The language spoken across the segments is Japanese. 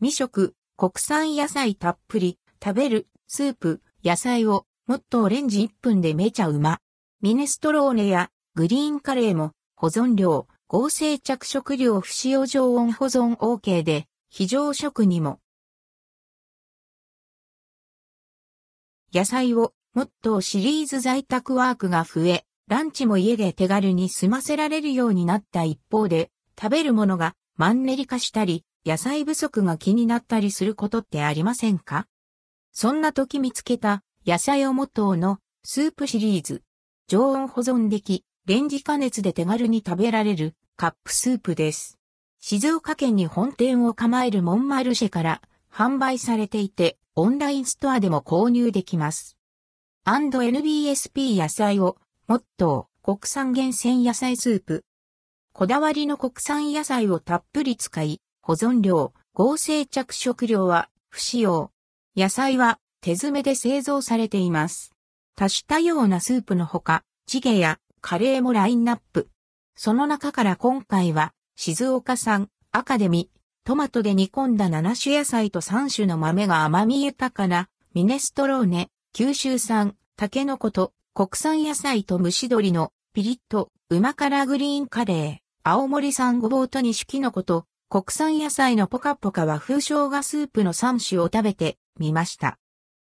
未食、国産野菜たっぷり、食べる、スープ、野菜を、もっとオレンジ1分でめちゃうま。ミネストローネやグリーンカレーも保存料、合成着色料不使用常温保存 OK で非常食にも。野菜をもっとシリーズ在宅ワークが増え、ランチも家で手軽に済ませられるようになった一方で、食べるものがマンネリ化したり、野菜不足が気になったりすることってありませんか？そんな時見つけた野菜をモットーのスープシリーズ。常温保存でき、レンジ加熱で手軽に食べられるカップスープです。静岡県に本店を構えるモンマルシェから販売されていて、オンラインストアでも購入できます。&NBSP 野菜を、モットー、国産厳選野菜スープ。こだわりの国産野菜をたっぷり使い、保存料、合成着色料は不使用。野菜は手詰めで製造されています。多種多様なスープのほか、チゲやカレーもラインナップ。その中から今回は、静岡産、アカデミ、トマトで煮込んだ7種野菜と3種の豆が甘み豊かな、ミネストローネ、九州産、タケノコと国産野菜と蒸し鶏のピリッと、うま辛グリーンカレー、青森産ごぼうと煮種キノコと国産野菜のポカポカ和風生姜スープの3種を食べてみました。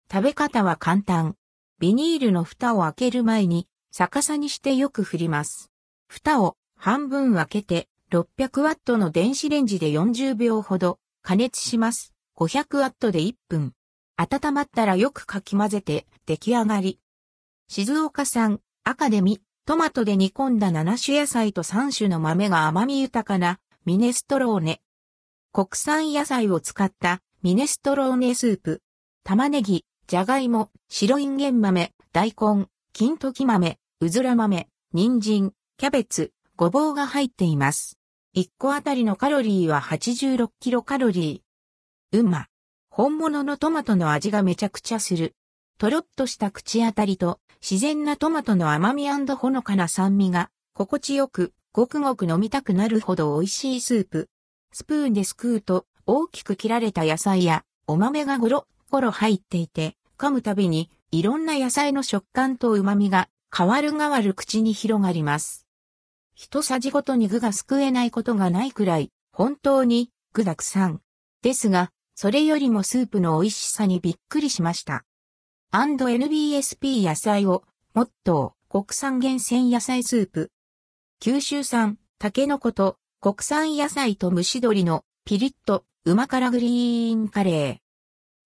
食べ方は簡単。ビニールの蓋を開ける前に逆さにしてよく振ります。蓋を半分開けて600ワットの電子レンジで40秒ほど加熱します。500ワットで1分。温まったらよくかき混ぜて出来上がり。静岡産アカデミトマトで煮込んだ7種野菜と3種の豆が甘み豊かなミネストローネ。国産野菜を使ったミネストローネスープ。玉ねぎ、じゃがいも、白インゲン豆、大根、金時豆、うずら豆、人参、キャベツ、ごぼうが入っています。1個あたりのカロリーは86キロカロリー。うま。本物のトマトの味がめちゃくちゃする。とろっとした口当たりと自然なトマトの甘みほのかな酸味が心地よくごくごく飲みたくなるほど美味しいスープ。スプーンですくうと大きく切られた野菜やお豆がゴロッゴロ入っていて噛むたびにいろんな野菜の食感と旨味が変わる変わる口に広がります。一さじごとに具がすくえないことがないくらい、本当に具沢山。ですが、それよりもスープの美味しさにびっくりしました。&NBSP 野菜を、モットー、国産厳選野菜スープ。九州産、タケノコと、国産野菜と蒸し鶏の、ピリッと、うま辛グリーンカレー。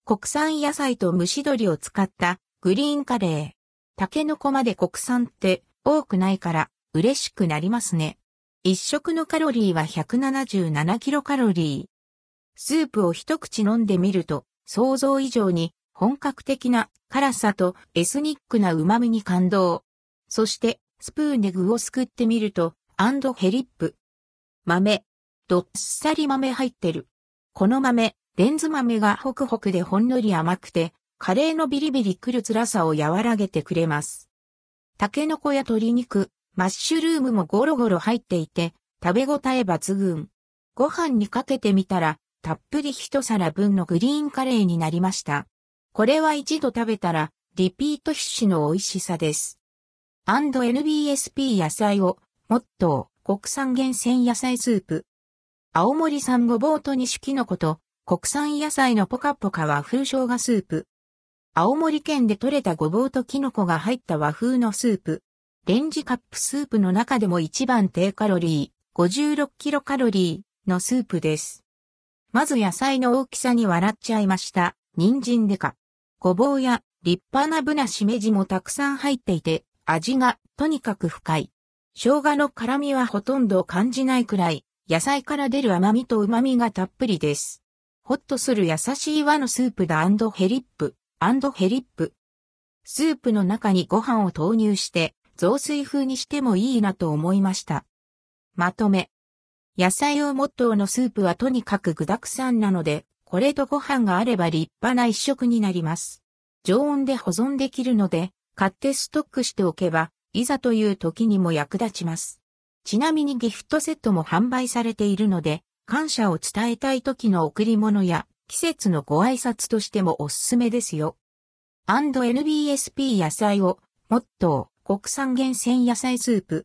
国産野菜と蒸し鶏を使った、グリーンカレー。タケノコまで国産って多くないから嬉しくなりますね。一食のカロリーは177キロカロリー。スープを一口飲んでみると、想像以上に本格的な辛さとエスニックな旨味に感動。そして、スプーンで具をすくってみると、 and hellip。豆。どっさり豆入ってる。この豆、レンズ豆がホクホクでほんのり甘くて、カレーのビリビリくる辛さを和らげてくれます。タケノコや鶏肉、マッシュルームもゴロゴロ入っていて、食べ応え抜群。ご飯にかけてみたら、たっぷり一皿分のグリーンカレーになりました。これは一度食べたら、リピート必至の美味しさです。&NBSP 野菜を、モットー、国産厳選野菜スープ。青森産ごぼうと煮種キノコと、国産野菜のポカポカ和風生姜スープ。青森県で採れたごぼうとキノコが入った和風のスープ。レンジカップスープの中でも一番低カロリー、56キロカロリーのスープです。まず野菜の大きさに笑っちゃいました。人参でか。ごぼうや立派なブナしめじもたくさん入っていて、味がとにかく深い。生姜の辛みはほとんど感じないくらい、野菜から出る甘みと旨みがたっぷりです。ホッとする優しい和のスープだ hellip、hellip。スープの中にご飯を投入して、雑炊風にしてもいいなと思いました。まとめ。野菜を MOTTOのスープはとにかく具沢山なので、これとご飯があれば立派な一食になります。常温で保存できるので、買ってストックしておけば、いざという時にも役立ちます。ちなみにギフトセットも販売されているので、感謝を伝えたい時の贈り物や季節のご挨拶としてもおすすめですよ。&NBSP 野菜を、もっと、国産厳選野菜スープ、